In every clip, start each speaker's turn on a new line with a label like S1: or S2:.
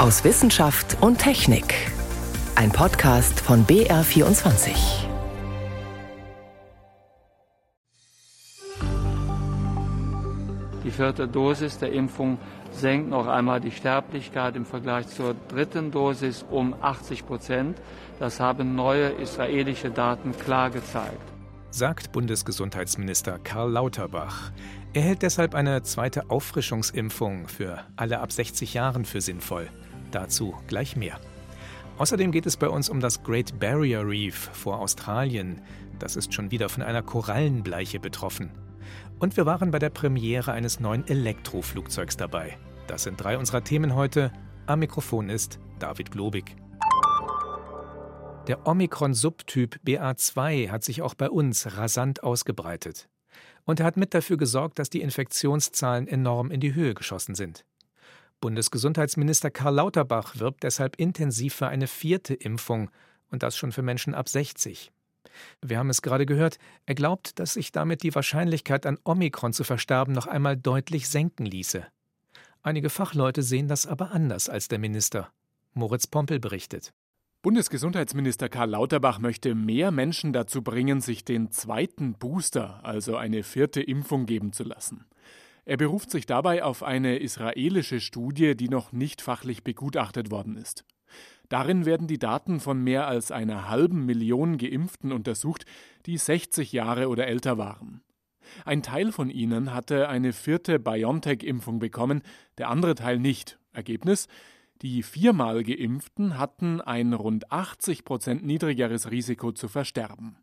S1: aus Wissenschaft und Technik. Ein Podcast von BR24.
S2: Die vierte Dosis der Impfung senkt noch einmal die Sterblichkeit im Vergleich zur dritten Dosis um 80 Prozent. Das haben neue israelische Daten klar gezeigt.
S3: Sagt Bundesgesundheitsminister Karl Lauterbach. Er hält deshalb eine zweite Auffrischungsimpfung für alle ab 60 Jahren für sinnvoll. Dazu gleich mehr. Außerdem geht es bei uns um das Great Barrier Reef vor Australien. Das ist schon wieder von einer Korallenbleiche betroffen. Und wir waren bei der Premiere eines neuen Elektroflugzeugs dabei. Das sind drei unserer Themen heute. Am Mikrofon ist David Globig. Der Omikron-Subtyp BA2 hat sich auch bei uns rasant ausgebreitet. Und er hat mit dafür gesorgt, dass die Infektionszahlen enorm in die Höhe geschossen sind. Bundesgesundheitsminister Karl Lauterbach wirbt deshalb intensiv für eine vierte Impfung und das schon für Menschen ab 60. Wir haben es gerade gehört, er glaubt, dass sich damit die Wahrscheinlichkeit an Omikron zu versterben noch einmal deutlich senken ließe. Einige Fachleute sehen das aber anders als der Minister. Moritz Pompel berichtet.
S4: Bundesgesundheitsminister Karl Lauterbach möchte mehr Menschen dazu bringen, sich den zweiten Booster, also eine vierte Impfung geben zu lassen. Er beruft sich dabei auf eine israelische Studie, die noch nicht fachlich begutachtet worden ist. Darin werden die Daten von mehr als einer halben Million Geimpften untersucht, die 60 Jahre oder älter waren. Ein Teil von ihnen hatte eine vierte BioNTech-Impfung bekommen, der andere Teil nicht. Ergebnis? Die viermal Geimpften hatten ein rund 80 Prozent niedrigeres Risiko zu versterben.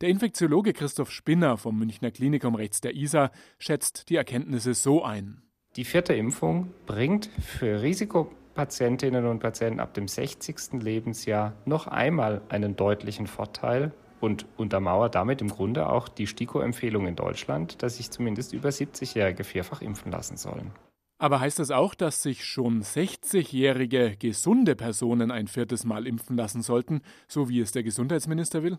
S4: Der Infektiologe Christoph Spinner vom Münchner Klinikum rechts der ISA schätzt die Erkenntnisse so ein.
S5: Die vierte Impfung bringt für Risikopatientinnen und Patienten ab dem 60. Lebensjahr noch einmal einen deutlichen Vorteil und untermauert damit im Grunde auch die STIKO-Empfehlung in Deutschland, dass sich zumindest über 70-Jährige vierfach impfen lassen sollen.
S4: Aber heißt das auch, dass sich schon 60-jährige gesunde Personen ein viertes Mal impfen lassen sollten, so wie es der Gesundheitsminister will?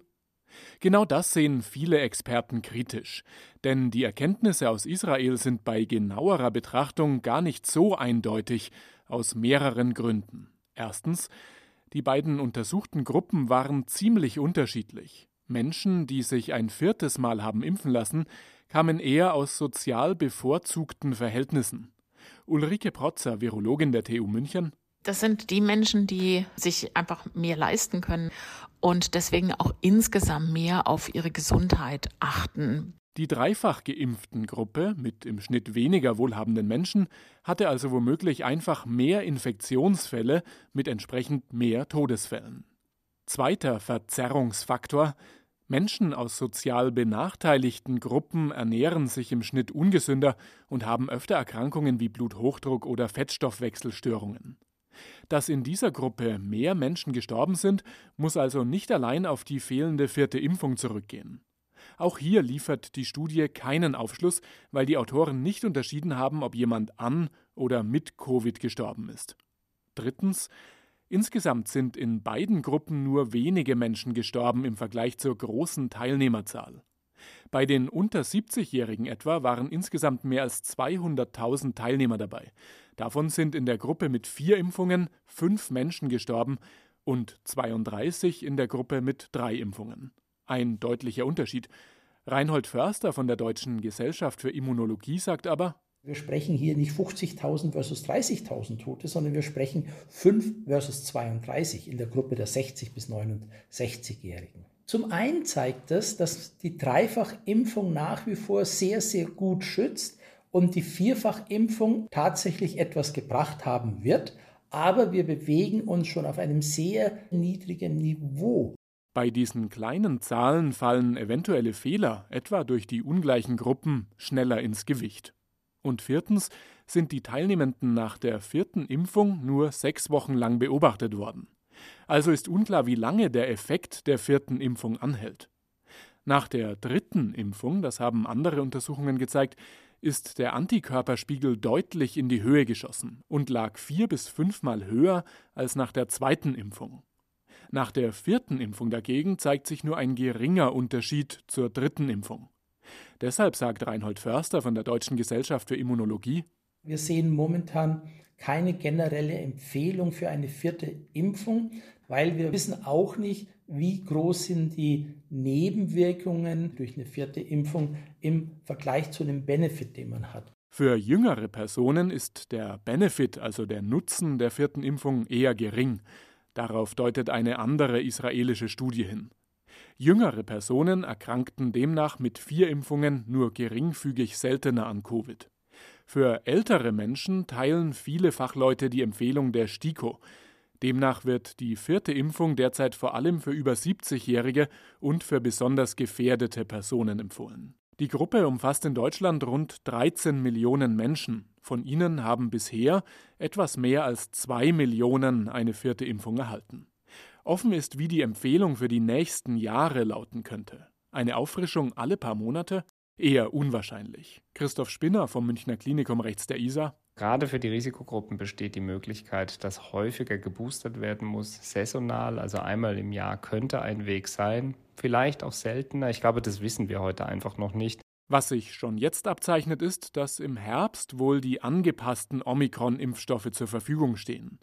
S4: Genau das sehen viele Experten kritisch, denn die Erkenntnisse aus Israel sind bei genauerer Betrachtung gar nicht so eindeutig, aus mehreren Gründen. Erstens, die beiden untersuchten Gruppen waren ziemlich unterschiedlich. Menschen, die sich ein viertes Mal haben impfen lassen, kamen eher aus sozial bevorzugten Verhältnissen. Ulrike Protzer, Virologin der TU München.
S6: Das sind die Menschen, die sich einfach mehr leisten können und deswegen auch insgesamt mehr auf ihre Gesundheit achten.
S4: Die dreifach geimpften Gruppe mit im Schnitt weniger wohlhabenden Menschen hatte also womöglich einfach mehr Infektionsfälle mit entsprechend mehr Todesfällen. Zweiter Verzerrungsfaktor Menschen aus sozial benachteiligten Gruppen ernähren sich im Schnitt ungesünder und haben öfter Erkrankungen wie Bluthochdruck oder Fettstoffwechselstörungen. Dass in dieser Gruppe mehr Menschen gestorben sind, muss also nicht allein auf die fehlende vierte Impfung zurückgehen. Auch hier liefert die Studie keinen Aufschluss, weil die Autoren nicht unterschieden haben, ob jemand an oder mit Covid gestorben ist. Drittens, insgesamt sind in beiden Gruppen nur wenige Menschen gestorben im Vergleich zur großen Teilnehmerzahl. Bei den unter 70-Jährigen etwa waren insgesamt mehr als 200.000 Teilnehmer dabei. Davon sind in der Gruppe mit vier Impfungen fünf Menschen gestorben und 32 in der Gruppe mit drei Impfungen. Ein deutlicher Unterschied. Reinhold Förster von der Deutschen Gesellschaft für Immunologie sagt aber,
S7: wir sprechen hier nicht 50.000 versus 30.000 Tote, sondern wir sprechen 5 versus 32 in der Gruppe der 60 bis 69-Jährigen. Zum einen zeigt das, dass die Dreifachimpfung nach wie vor sehr, sehr gut schützt und die Vierfachimpfung tatsächlich etwas gebracht haben wird. Aber wir bewegen uns schon auf einem sehr niedrigen Niveau.
S4: Bei diesen kleinen Zahlen fallen eventuelle Fehler, etwa durch die ungleichen Gruppen, schneller ins Gewicht. Und viertens sind die Teilnehmenden nach der vierten Impfung nur sechs Wochen lang beobachtet worden. Also ist unklar, wie lange der Effekt der vierten Impfung anhält. Nach der dritten Impfung, das haben andere Untersuchungen gezeigt, ist der Antikörperspiegel deutlich in die Höhe geschossen und lag vier bis fünfmal höher als nach der zweiten Impfung. Nach der vierten Impfung dagegen zeigt sich nur ein geringer Unterschied zur dritten Impfung. Deshalb sagt Reinhold Förster von der Deutschen Gesellschaft für Immunologie,
S7: wir sehen momentan keine generelle Empfehlung für eine vierte Impfung, weil wir wissen auch nicht, wie groß sind die Nebenwirkungen durch eine vierte Impfung im Vergleich zu dem Benefit, den man hat.
S4: Für jüngere Personen ist der Benefit, also der Nutzen der vierten Impfung, eher gering. Darauf deutet eine andere israelische Studie hin. Jüngere Personen erkrankten demnach mit vier Impfungen nur geringfügig seltener an Covid. Für ältere Menschen teilen viele Fachleute die Empfehlung der STIKO. Demnach wird die vierte Impfung derzeit vor allem für über 70-Jährige und für besonders gefährdete Personen empfohlen. Die Gruppe umfasst in Deutschland rund 13 Millionen Menschen. Von ihnen haben bisher etwas mehr als zwei Millionen eine vierte Impfung erhalten. Offen ist, wie die Empfehlung für die nächsten Jahre lauten könnte. Eine Auffrischung alle paar Monate? Eher unwahrscheinlich. Christoph Spinner vom Münchner Klinikum rechts der ISA.
S5: Gerade für die Risikogruppen besteht die Möglichkeit, dass häufiger geboostert werden muss, saisonal, also einmal im Jahr könnte ein Weg sein, vielleicht auch seltener. Ich glaube, das wissen wir heute einfach noch nicht.
S4: Was sich schon jetzt abzeichnet, ist, dass im Herbst wohl die angepassten Omikron-Impfstoffe zur Verfügung stehen.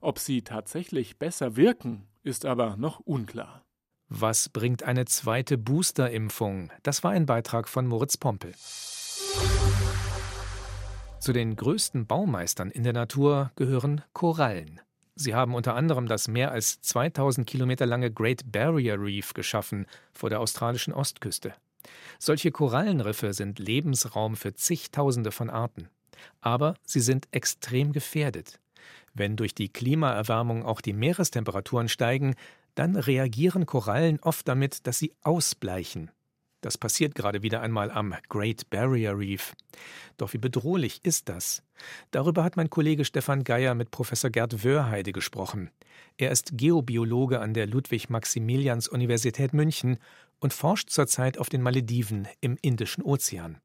S4: Ob sie tatsächlich besser wirken, ist aber noch unklar.
S3: Was bringt eine zweite Boosterimpfung? Das war ein Beitrag von Moritz Pompel. Zu den größten Baumeistern in der Natur gehören Korallen. Sie haben unter anderem das mehr als 2000 Kilometer lange Great Barrier Reef geschaffen vor der australischen Ostküste. Solche Korallenriffe sind Lebensraum für zigtausende von Arten. Aber sie sind extrem gefährdet. Wenn durch die Klimaerwärmung auch die Meerestemperaturen steigen, dann reagieren Korallen oft damit, dass sie ausbleichen. Das passiert gerade wieder einmal am Great Barrier Reef. Doch wie bedrohlich ist das? Darüber hat mein Kollege Stefan Geier mit Professor Gerd Wörheide gesprochen. Er ist Geobiologe an der Ludwig-Maximilians-Universität München und forscht zurzeit auf den Malediven im Indischen Ozean.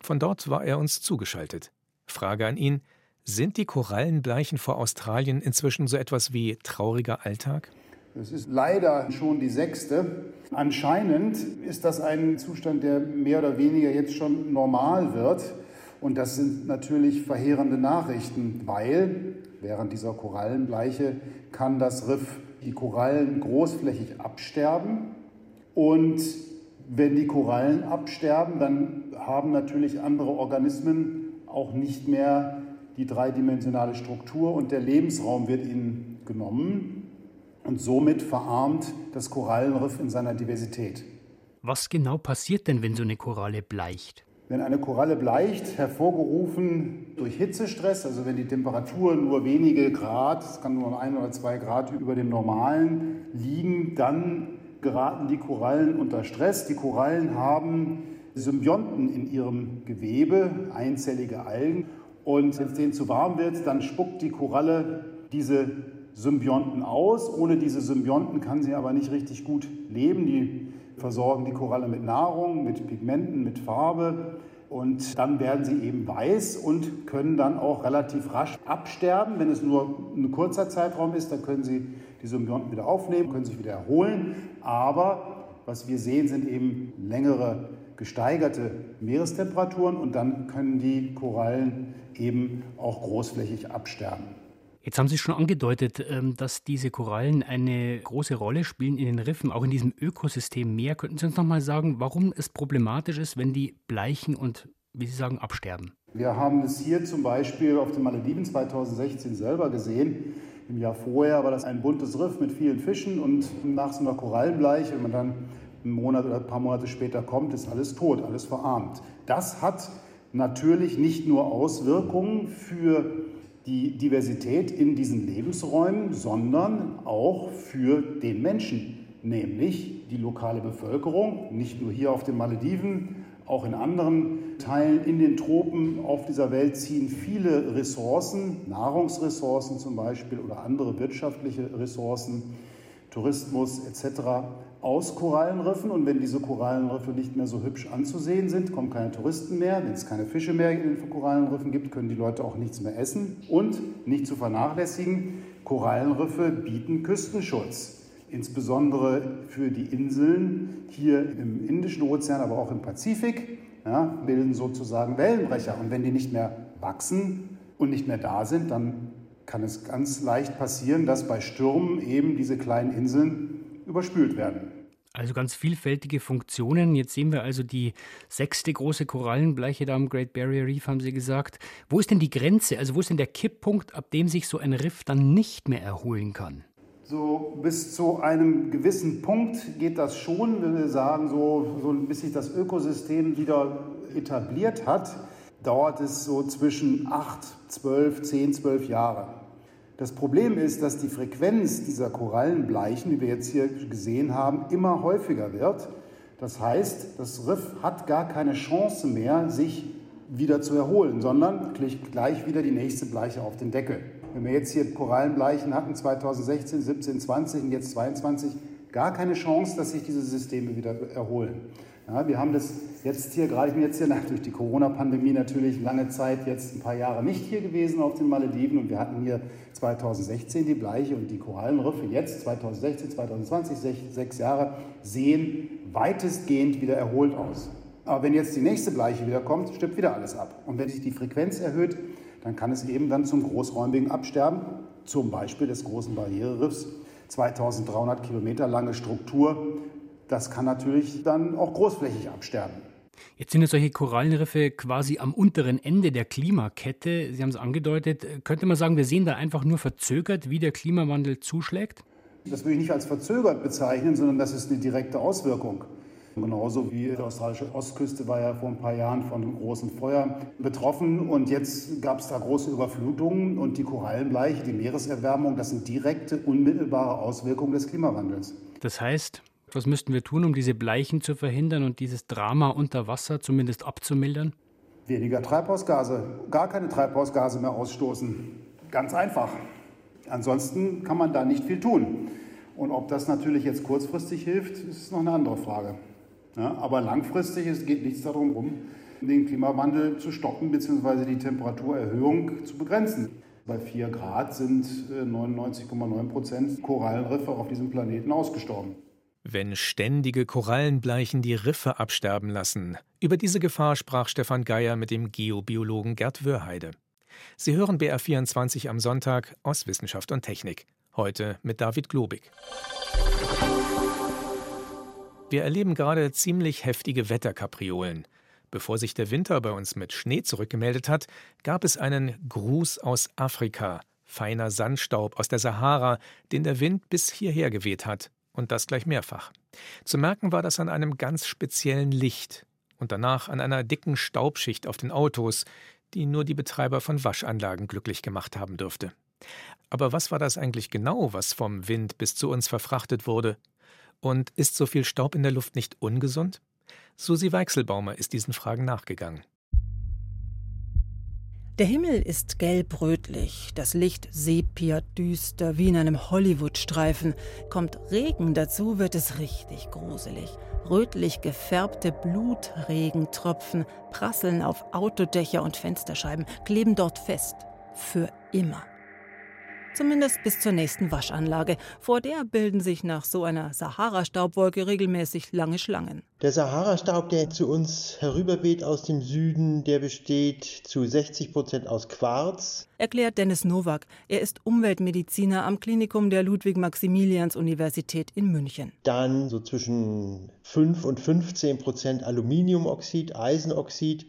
S3: Von dort war er uns zugeschaltet. Frage an ihn: Sind die Korallenbleichen vor Australien inzwischen so etwas wie trauriger Alltag?
S8: Das ist leider schon die sechste. Anscheinend ist das ein Zustand, der mehr oder weniger jetzt schon normal wird. Und das sind natürlich verheerende Nachrichten, weil während dieser Korallenbleiche kann das Riff die Korallen großflächig absterben. Und wenn die Korallen absterben, dann haben natürlich andere Organismen auch nicht mehr die dreidimensionale Struktur und der Lebensraum wird ihnen genommen. Und somit verarmt das Korallenriff in seiner Diversität.
S9: Was genau passiert denn, wenn so eine Koralle bleicht?
S8: Wenn eine Koralle bleicht, hervorgerufen durch Hitzestress, also wenn die Temperatur nur wenige Grad, es kann nur ein oder zwei Grad über dem normalen liegen, dann geraten die Korallen unter Stress. Die Korallen haben Symbionten in ihrem Gewebe, einzellige Algen. Und wenn es denen zu warm wird, dann spuckt die Koralle diese Symbionten aus. Ohne diese Symbionten kann sie aber nicht richtig gut leben. Die versorgen die Koralle mit Nahrung, mit Pigmenten, mit Farbe. Und dann werden sie eben weiß und können dann auch relativ rasch absterben. Wenn es nur ein kurzer Zeitraum ist, dann können sie die Symbionten wieder aufnehmen, können sich wieder erholen. Aber was wir sehen, sind eben längere gesteigerte Meerestemperaturen und dann können die Korallen eben auch großflächig absterben.
S9: Jetzt haben Sie schon angedeutet, ähm, dass diese Korallen eine große Rolle spielen in den Riffen, auch in diesem Ökosystem Meer. Könnten Sie uns noch mal sagen, warum es problematisch ist, wenn die bleichen und, wie Sie sagen, absterben?
S8: Wir haben es hier zum Beispiel auf den Malediven 2016 selber gesehen. Im Jahr vorher war das ein buntes Riff mit vielen Fischen und nach so einer Korallenbleiche, wenn man dann einen Monat oder ein paar Monate später kommt, ist alles tot, alles verarmt. Das hat natürlich nicht nur Auswirkungen für die Diversität in diesen Lebensräumen, sondern auch für den Menschen, nämlich die lokale Bevölkerung, nicht nur hier auf den Malediven, auch in anderen Teilen in den Tropen auf dieser Welt ziehen viele Ressourcen, Nahrungsressourcen zum Beispiel oder andere wirtschaftliche Ressourcen, Tourismus etc aus Korallenriffen und wenn diese Korallenriffe nicht mehr so hübsch anzusehen sind, kommen keine Touristen mehr. Wenn es keine Fische mehr in den Korallenriffen gibt, können die Leute auch nichts mehr essen. Und nicht zu vernachlässigen, Korallenriffe bieten Küstenschutz. Insbesondere für die Inseln hier im Indischen Ozean, aber auch im Pazifik, ja, bilden sozusagen Wellenbrecher. Und wenn die nicht mehr wachsen, und nicht mehr da sind, dann kann es ganz leicht passieren, dass bei Stürmen eben diese kleinen Inseln überspült werden.
S9: Also ganz vielfältige Funktionen. Jetzt sehen wir also die sechste große Korallenbleiche da am Great Barrier Reef, haben Sie gesagt. Wo ist denn die Grenze? Also wo ist denn der Kipppunkt, ab dem sich so ein Riff dann nicht mehr erholen kann?
S8: So bis zu einem gewissen Punkt geht das schon, wenn wir sagen, so, so bis sich das Ökosystem wieder etabliert hat, dauert es so zwischen 8, 12, 10, 12 Jahre. Das Problem ist, dass die Frequenz dieser Korallenbleichen, die wir jetzt hier gesehen haben, immer häufiger wird. Das heißt, das Riff hat gar keine Chance mehr, sich wieder zu erholen, sondern kriegt gleich wieder die nächste Bleiche auf den Deckel. Wenn wir jetzt hier Korallenbleichen hatten, 2016, 17, 20 und jetzt 22, gar keine Chance, dass sich diese Systeme wieder erholen. Ja, wir haben das jetzt hier, gerade ich bin jetzt hier nach, durch die Corona-Pandemie natürlich lange Zeit, jetzt ein paar Jahre nicht hier gewesen auf den Malediven und wir hatten hier 2016 die Bleiche und die Korallenriffe jetzt 2016, 2020, sech, sechs Jahre, sehen weitestgehend wieder erholt aus. Aber wenn jetzt die nächste Bleiche wieder kommt, stirbt wieder alles ab. Und wenn sich die Frequenz erhöht, dann kann es eben dann zum großräumigen Absterben, zum Beispiel des großen Barriereriffs, 2300 Kilometer lange Struktur, das kann natürlich dann auch großflächig absterben.
S9: Jetzt sind ja solche Korallenriffe quasi am unteren Ende der Klimakette. Sie haben es angedeutet. Könnte man sagen, wir sehen da einfach nur verzögert, wie der Klimawandel zuschlägt?
S8: Das würde ich nicht als verzögert bezeichnen, sondern das ist eine direkte Auswirkung. Genauso wie die australische Ostküste war ja vor ein paar Jahren von einem großen Feuer betroffen und jetzt gab es da große Überflutungen und die Korallenbleiche, die Meereserwärmung, das sind direkte, unmittelbare Auswirkungen des Klimawandels.
S9: Das heißt, was müssten wir tun, um diese Bleichen zu verhindern und dieses Drama unter Wasser zumindest abzumildern?
S8: Weniger Treibhausgase, gar keine Treibhausgase mehr ausstoßen. Ganz einfach. Ansonsten kann man da nicht viel tun. Und ob das natürlich jetzt kurzfristig hilft, ist noch eine andere Frage. Ja, aber langfristig es geht nichts darum rum, den Klimawandel zu stoppen bzw. die Temperaturerhöhung zu begrenzen. Bei 4 Grad sind 99,9 äh, Prozent Korallenriffe auf diesem Planeten ausgestorben.
S3: Wenn ständige Korallenbleichen die Riffe absterben lassen, über diese Gefahr sprach Stefan Geier mit dem Geobiologen Gerd Wörheide. Sie hören BR24 am Sonntag aus Wissenschaft und Technik. Heute mit David Globig. Wir erleben gerade ziemlich heftige Wetterkapriolen. Bevor sich der Winter bei uns mit Schnee zurückgemeldet hat, gab es einen Gruß aus Afrika, feiner Sandstaub aus der Sahara, den der Wind bis hierher geweht hat und das gleich mehrfach. Zu merken war das an einem ganz speziellen Licht und danach an einer dicken Staubschicht auf den Autos, die nur die Betreiber von Waschanlagen glücklich gemacht haben dürfte. Aber was war das eigentlich genau, was vom Wind bis zu uns verfrachtet wurde? Und ist so viel Staub in der Luft nicht ungesund? Susi Weichselbaumer ist diesen Fragen nachgegangen.
S10: Der Himmel ist gelb-rötlich, das Licht sepia-düster wie in einem Hollywood-Streifen. Kommt Regen dazu, wird es richtig gruselig. Rötlich gefärbte Blutregentropfen prasseln auf Autodächer und Fensterscheiben, kleben dort fest. Für immer. Zumindest bis zur nächsten Waschanlage. Vor der bilden sich nach so einer Sahara-Staubwolke regelmäßig lange Schlangen.
S11: Der Sahara-Staub, der zu uns herüberweht aus dem Süden, der besteht zu 60 Prozent aus Quarz.
S10: Erklärt Dennis Nowak. Er ist Umweltmediziner am Klinikum der Ludwig-Maximilians-Universität in München.
S11: Dann so zwischen 5 und 15 Prozent Aluminiumoxid, Eisenoxid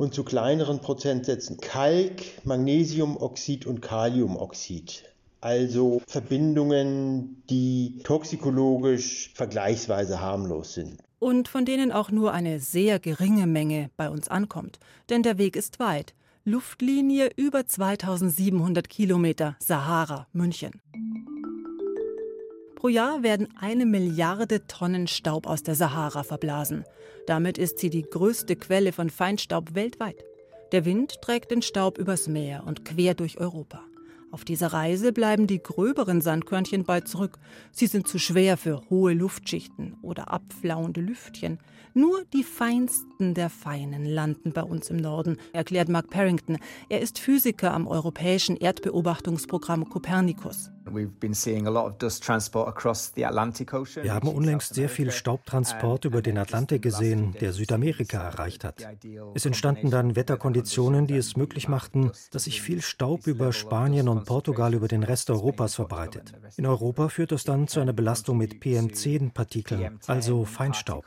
S11: und zu kleineren Prozentsätzen Kalk, Magnesiumoxid und Kaliumoxid. Also Verbindungen, die toxikologisch vergleichsweise harmlos sind.
S10: Und von denen auch nur eine sehr geringe Menge bei uns ankommt. Denn der Weg ist weit. Luftlinie über 2700 Kilometer, Sahara, München. Pro Jahr werden eine Milliarde Tonnen Staub aus der Sahara verblasen. Damit ist sie die größte Quelle von Feinstaub weltweit. Der Wind trägt den Staub übers Meer und quer durch Europa. Auf dieser Reise bleiben die gröberen Sandkörnchen bald zurück. Sie sind zu schwer für hohe Luftschichten oder abflauende Lüftchen. Nur die feinsten der Feinen landen bei uns im Norden, erklärt Mark Parrington. Er ist Physiker am europäischen Erdbeobachtungsprogramm Copernicus.
S12: Wir haben unlängst sehr viel Staubtransport über den Atlantik gesehen, der Südamerika erreicht hat. Es entstanden dann Wetterkonditionen, die es möglich machten, dass sich viel Staub über Spanien und Portugal über den Rest Europas verbreitet. In Europa führt das dann zu einer Belastung mit PM10-Partikeln, also Feinstaub.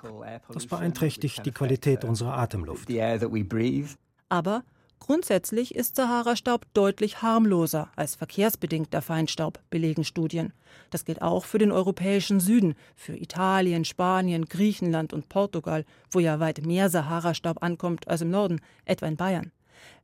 S12: Das beeinträchtigt die Qualität unserer Atemluft.
S10: Aber Grundsätzlich ist Sahara-Staub deutlich harmloser als verkehrsbedingter Feinstaub, belegen Studien. Das gilt auch für den europäischen Süden, für Italien, Spanien, Griechenland und Portugal, wo ja weit mehr Sahara-Staub ankommt als im Norden, etwa in Bayern.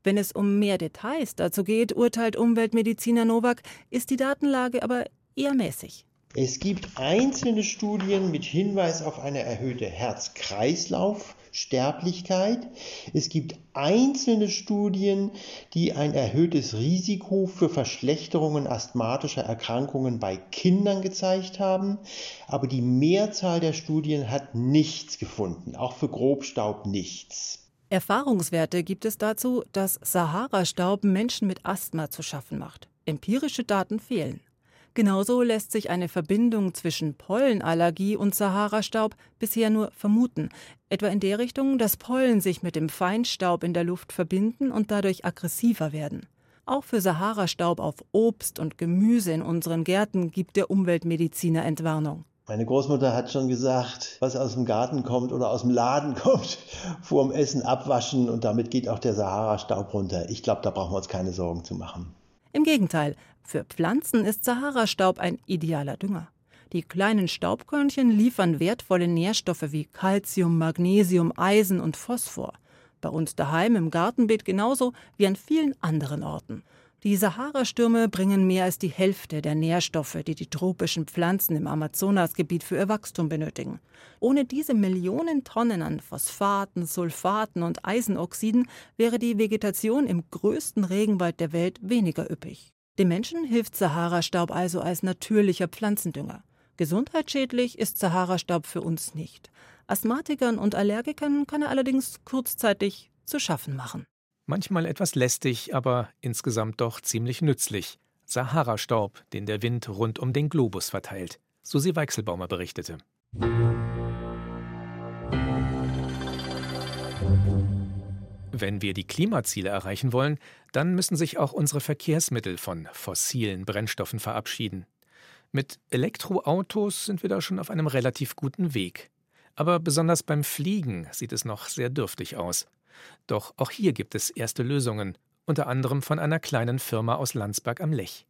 S10: Wenn es um mehr Details dazu geht, urteilt Umweltmediziner Nowak, ist die Datenlage aber eher mäßig.
S11: Es gibt einzelne Studien mit Hinweis auf eine erhöhte Herz-Kreislauf- Sterblichkeit. Es gibt einzelne Studien, die ein erhöhtes Risiko für Verschlechterungen asthmatischer Erkrankungen bei Kindern gezeigt haben, aber die Mehrzahl der Studien hat nichts gefunden, auch für Grobstaub nichts.
S10: Erfahrungswerte gibt es dazu, dass Sahara-Staub Menschen mit Asthma zu schaffen macht. Empirische Daten fehlen. Genauso lässt sich eine Verbindung zwischen Pollenallergie und Sahara-Staub bisher nur vermuten, etwa in der Richtung, dass Pollen sich mit dem Feinstaub in der Luft verbinden und dadurch aggressiver werden. Auch für Sahara-Staub auf Obst und Gemüse in unseren Gärten gibt der Umweltmediziner Entwarnung.
S11: Meine Großmutter hat schon gesagt, was aus dem Garten kommt oder aus dem Laden kommt, vor dem Essen abwaschen und damit geht auch der Sahara-Staub runter. Ich glaube, da brauchen wir uns keine Sorgen zu machen.
S10: Im Gegenteil, für Pflanzen ist Sahara-Staub ein idealer Dünger. Die kleinen Staubkörnchen liefern wertvolle Nährstoffe wie Calcium, Magnesium, Eisen und Phosphor. Bei uns daheim im Gartenbeet genauso wie an vielen anderen Orten. Die Sahara-Stürme bringen mehr als die Hälfte der Nährstoffe, die die tropischen Pflanzen im Amazonasgebiet für ihr Wachstum benötigen. Ohne diese Millionen Tonnen an Phosphaten, Sulfaten und Eisenoxiden wäre die Vegetation im größten Regenwald der Welt weniger üppig. Dem Menschen hilft Sahara-Staub also als natürlicher Pflanzendünger. Gesundheitsschädlich ist Sahara-Staub für uns nicht. Asthmatikern und Allergikern kann er allerdings kurzzeitig zu schaffen machen.
S3: Manchmal etwas lästig, aber insgesamt doch ziemlich nützlich. Sahara-Staub, den der Wind rund um den Globus verteilt. Susi Weichselbaumer berichtete. Wenn wir die Klimaziele erreichen wollen, dann müssen sich auch unsere Verkehrsmittel von fossilen Brennstoffen verabschieden. Mit Elektroautos sind wir da schon auf einem relativ guten Weg. Aber besonders beim Fliegen sieht es noch sehr dürftig aus. Doch auch hier gibt es erste Lösungen, unter anderem von einer kleinen Firma aus Landsberg am Lech.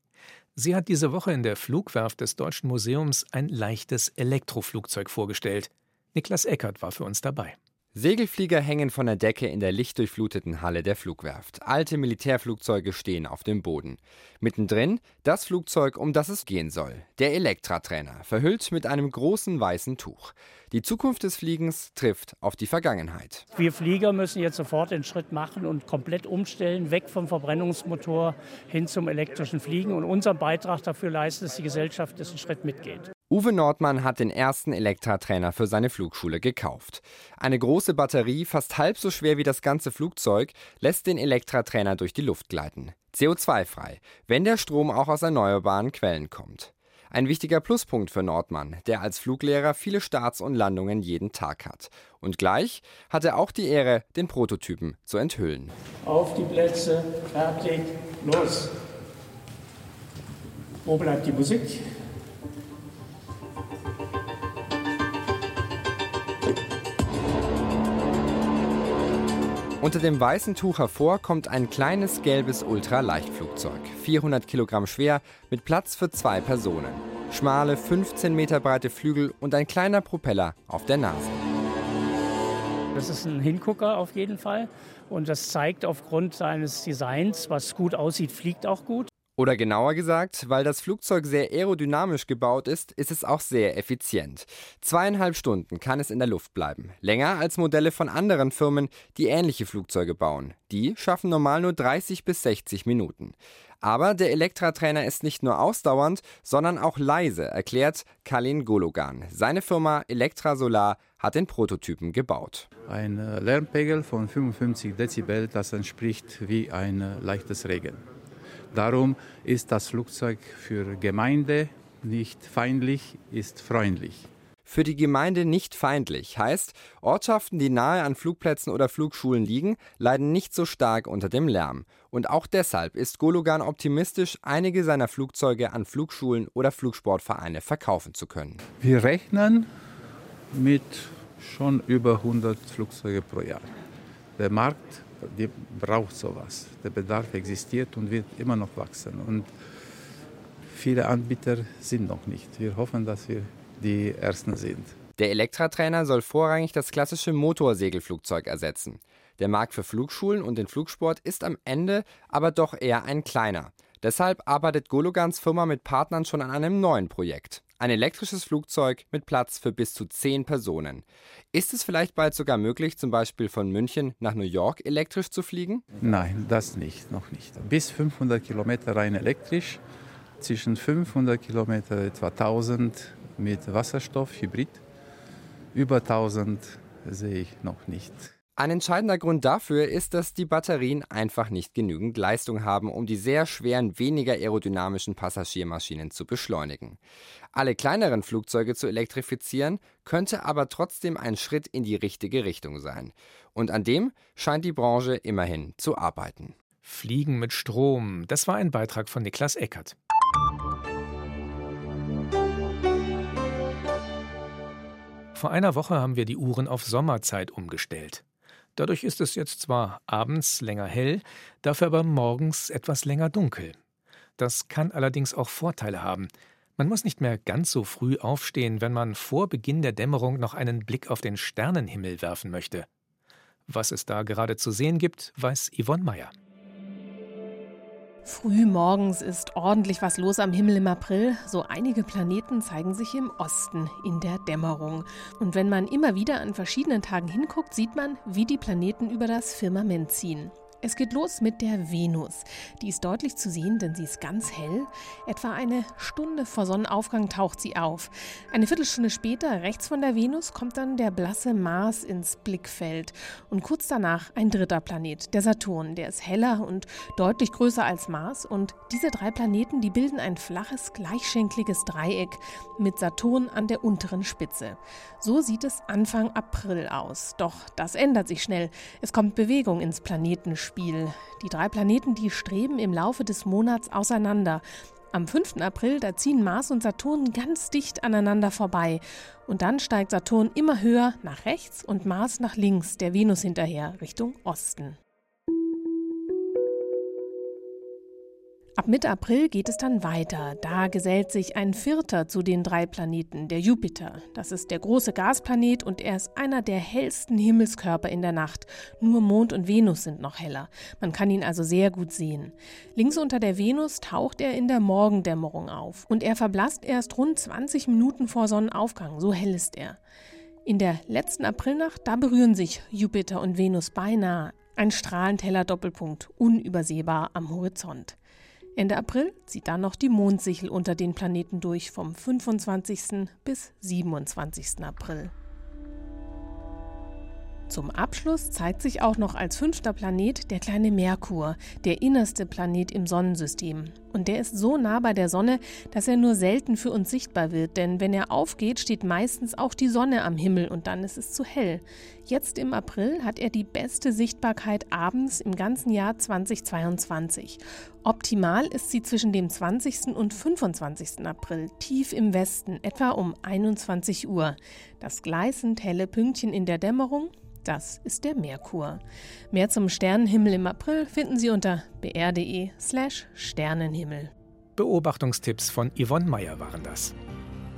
S3: Sie hat diese Woche in der Flugwerft des Deutschen Museums ein leichtes Elektroflugzeug vorgestellt. Niklas Eckert war für uns dabei.
S13: Segelflieger hängen von der Decke in der lichtdurchfluteten Halle der Flugwerft. Alte Militärflugzeuge stehen auf dem Boden. Mittendrin das Flugzeug, um das es gehen soll. Der Elektra-Trainer, verhüllt mit einem großen weißen Tuch. Die Zukunft des Fliegens trifft auf die Vergangenheit.
S14: Wir Flieger müssen jetzt sofort den Schritt machen und komplett umstellen, weg vom Verbrennungsmotor hin zum elektrischen Fliegen und unseren Beitrag dafür leisten, dass die Gesellschaft diesen Schritt mitgeht.
S13: Uwe Nordmann hat den ersten Elektra-Trainer für seine Flugschule gekauft. Eine große Batterie, fast halb so schwer wie das ganze Flugzeug, lässt den Elektra-Trainer durch die Luft gleiten. CO2-frei, wenn der Strom auch aus erneuerbaren Quellen kommt. Ein wichtiger Pluspunkt für Nordmann, der als Fluglehrer viele Starts und Landungen jeden Tag hat. Und gleich hat er auch die Ehre, den Prototypen zu enthüllen.
S14: Auf die Plätze, fertig, los. Wo bleibt die Musik?
S13: Unter dem weißen Tuch hervor kommt ein kleines gelbes Ultraleichtflugzeug, 400 Kilogramm schwer, mit Platz für zwei Personen. Schmale, 15 Meter breite Flügel und ein kleiner Propeller auf der Nase.
S14: Das ist ein Hingucker auf jeden Fall. Und das zeigt aufgrund seines Designs, was gut aussieht, fliegt auch gut.
S13: Oder genauer gesagt, weil das Flugzeug sehr aerodynamisch gebaut ist, ist es auch sehr effizient. Zweieinhalb Stunden kann es in der Luft bleiben. Länger als Modelle von anderen Firmen, die ähnliche Flugzeuge bauen. Die schaffen normal nur 30 bis 60 Minuten. Aber der Elektra-Trainer ist nicht nur ausdauernd, sondern auch leise, erklärt Kalin Gologan. Seine Firma Elektra Solar hat den Prototypen gebaut.
S15: Ein äh, Lärmpegel von 55 Dezibel, das entspricht wie ein äh, leichtes Regen. Darum ist das Flugzeug für Gemeinde nicht feindlich, ist freundlich.
S13: Für die Gemeinde nicht feindlich heißt, Ortschaften, die nahe an Flugplätzen oder Flugschulen liegen, leiden nicht so stark unter dem Lärm. Und auch deshalb ist Gologan optimistisch, einige seiner Flugzeuge an Flugschulen oder Flugsportvereine verkaufen zu können.
S15: Wir rechnen mit schon über 100 Flugzeuge pro Jahr. Der Markt die braucht sowas. Der Bedarf existiert und wird immer noch wachsen. Und viele Anbieter sind noch nicht. Wir hoffen, dass wir die Ersten sind.
S13: Der Elektratrainer soll vorrangig das klassische Motorsegelflugzeug ersetzen. Der Markt für Flugschulen und den Flugsport ist am Ende aber doch eher ein kleiner. Deshalb arbeitet Gologans Firma mit Partnern schon an einem neuen Projekt. Ein elektrisches Flugzeug mit Platz für bis zu zehn Personen. Ist es vielleicht bald sogar möglich, zum Beispiel von München nach New York elektrisch zu fliegen?
S15: Nein, das nicht, noch nicht. Bis 500 Kilometer rein elektrisch, zwischen 500 Kilometer etwa 1000 mit Wasserstoff, Hybrid. Über 1000 sehe ich noch nicht.
S13: Ein entscheidender Grund dafür ist, dass die Batterien einfach nicht genügend Leistung haben, um die sehr schweren, weniger aerodynamischen Passagiermaschinen zu beschleunigen. Alle kleineren Flugzeuge zu elektrifizieren, könnte aber trotzdem ein Schritt in die richtige Richtung sein. Und an dem scheint die Branche immerhin zu arbeiten.
S3: Fliegen mit Strom, das war ein Beitrag von Niklas Eckert. Vor einer Woche haben wir die Uhren auf Sommerzeit umgestellt. Dadurch ist es jetzt zwar abends länger hell, dafür aber morgens etwas länger dunkel. Das kann allerdings auch Vorteile haben. Man muss nicht mehr ganz so früh aufstehen, wenn man vor Beginn der Dämmerung noch einen Blick auf den Sternenhimmel werfen möchte. Was es da gerade zu sehen gibt, weiß Yvonne Meyer.
S16: Früh morgens ist ordentlich was los am Himmel im April. So einige Planeten zeigen sich im Osten in der Dämmerung. Und wenn man immer wieder an verschiedenen Tagen hinguckt, sieht man, wie die Planeten über das Firmament ziehen. Es geht los mit der Venus. Die ist deutlich zu sehen, denn sie ist ganz hell. Etwa eine Stunde vor Sonnenaufgang taucht sie auf. Eine Viertelstunde später, rechts von der Venus, kommt dann der blasse Mars ins Blickfeld. Und kurz danach ein dritter Planet, der Saturn. Der ist heller und deutlich größer als Mars. Und diese drei Planeten, die bilden ein flaches, gleichschenkliges Dreieck mit Saturn an der unteren Spitze. So sieht es Anfang April aus. Doch das ändert sich schnell. Es kommt Bewegung ins Planetenspiel. Spiel. Die drei Planeten, die streben im Laufe des Monats auseinander. Am 5. April, da ziehen Mars und Saturn ganz dicht aneinander vorbei. Und dann steigt Saturn immer höher nach rechts und Mars nach links, der Venus hinterher, Richtung Osten. Ab Mitte April geht es dann weiter. Da gesellt sich ein vierter zu den drei Planeten, der Jupiter. Das ist der große Gasplanet und er ist einer der hellsten Himmelskörper in der Nacht. Nur Mond und Venus sind noch heller. Man kann ihn also sehr gut sehen. Links unter der Venus taucht er in der Morgendämmerung auf und er verblasst erst rund 20 Minuten vor Sonnenaufgang. So hell ist er. In der letzten Aprilnacht, da berühren sich Jupiter und Venus beinahe. Ein strahlend heller Doppelpunkt, unübersehbar am Horizont. Ende April zieht dann noch die Mondsichel unter den Planeten durch vom 25. bis 27. April. Zum Abschluss zeigt sich auch noch als fünfter Planet der kleine Merkur, der innerste Planet im Sonnensystem. Und der ist so nah bei der Sonne, dass er nur selten für uns sichtbar wird, denn wenn er aufgeht, steht meistens auch die Sonne am Himmel und dann ist es zu hell. Jetzt im April hat er die beste Sichtbarkeit abends im ganzen Jahr 2022. Optimal ist sie zwischen dem 20. und 25. April, tief im Westen, etwa um 21 Uhr. Das gleißend helle Pünktchen in der Dämmerung, das ist der Merkur. Mehr zum Sternenhimmel im April finden Sie unter br.de/slash Sternenhimmel.
S3: Beobachtungstipps von Yvonne Meyer waren das.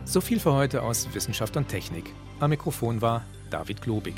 S3: So viel für heute aus Wissenschaft und Technik. Am Mikrofon war David Globig.